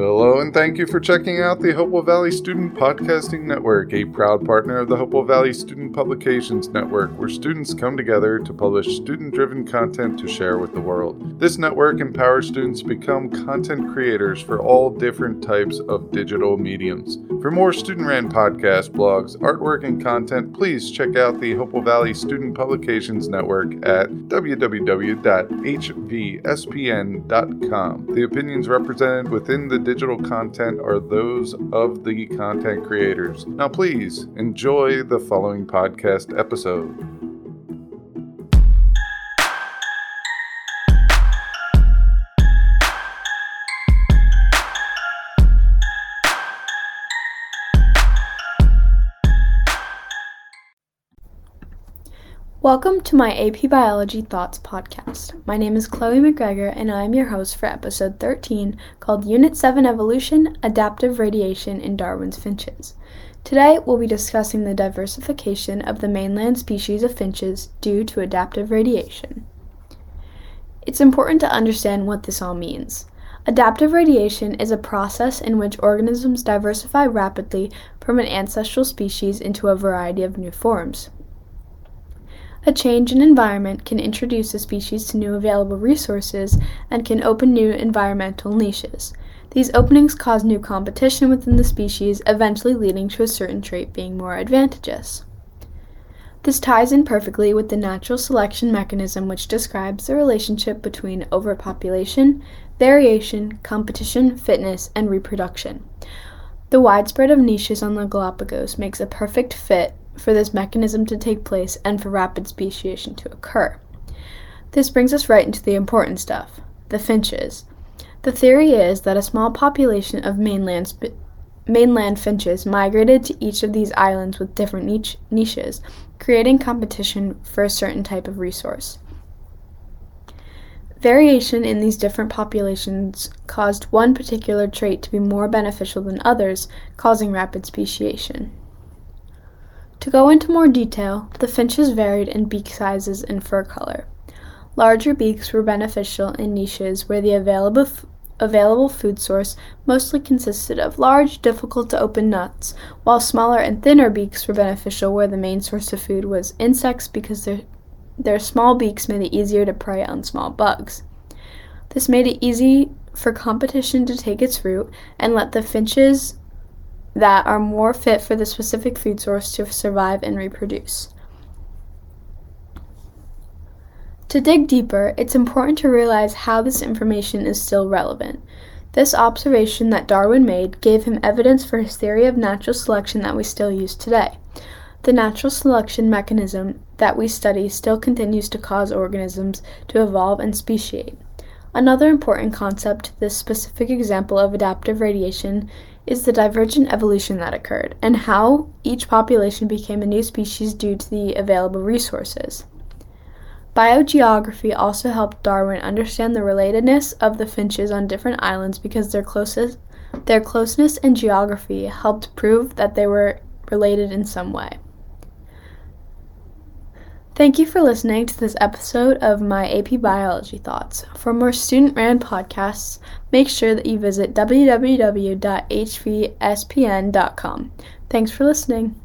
Hello, and thank you for checking out the Hopewell Valley Student Podcasting Network, a proud partner of the Hopewell Valley Student Publications Network, where students come together to publish student driven content to share with the world. This network empowers students to become content creators for all different types of digital mediums. For more student ran podcasts, blogs, artwork, and content, please check out the Hopewell Valley Student Publications Network at www.hvspn.com. The opinions represented within the digital content are those of the content creators. Now, please enjoy the following podcast episode. Welcome to my AP Biology Thoughts podcast. My name is Chloe McGregor, and I am your host for episode 13 called Unit 7 Evolution Adaptive Radiation in Darwin's Finches. Today, we'll be discussing the diversification of the mainland species of finches due to adaptive radiation. It's important to understand what this all means. Adaptive radiation is a process in which organisms diversify rapidly from an ancestral species into a variety of new forms. A change in environment can introduce a species to new available resources and can open new environmental niches. These openings cause new competition within the species, eventually leading to a certain trait being more advantageous. This ties in perfectly with the natural selection mechanism, which describes the relationship between overpopulation, variation, competition, fitness, and reproduction. The widespread of niches on the Galapagos makes a perfect fit for this mechanism to take place and for rapid speciation to occur. This brings us right into the important stuff the finches. The theory is that a small population of mainland, sp- mainland finches migrated to each of these islands with different niche- niches, creating competition for a certain type of resource. Variation in these different populations caused one particular trait to be more beneficial than others, causing rapid speciation. To go into more detail, the finches varied in beak sizes and fur color. Larger beaks were beneficial in niches where the available, f- available food source mostly consisted of large, difficult to open nuts, while smaller and thinner beaks were beneficial where the main source of food was insects because their, their small beaks made it easier to prey on small bugs. This made it easy for competition to take its root and let the finches that are more fit for the specific food source to survive and reproduce. To dig deeper, it's important to realize how this information is still relevant. This observation that Darwin made gave him evidence for his theory of natural selection that we still use today. The natural selection mechanism that we study still continues to cause organisms to evolve and speciate. Another important concept this specific example of adaptive radiation is the divergent evolution that occurred, and how each population became a new species due to the available resources. Biogeography also helped Darwin understand the relatedness of the finches on different islands because their closest their closeness and geography helped prove that they were related in some way. Thank you for listening to this episode of my AP Biology Thoughts. For more student ran podcasts, make sure that you visit www.hvspn.com. Thanks for listening.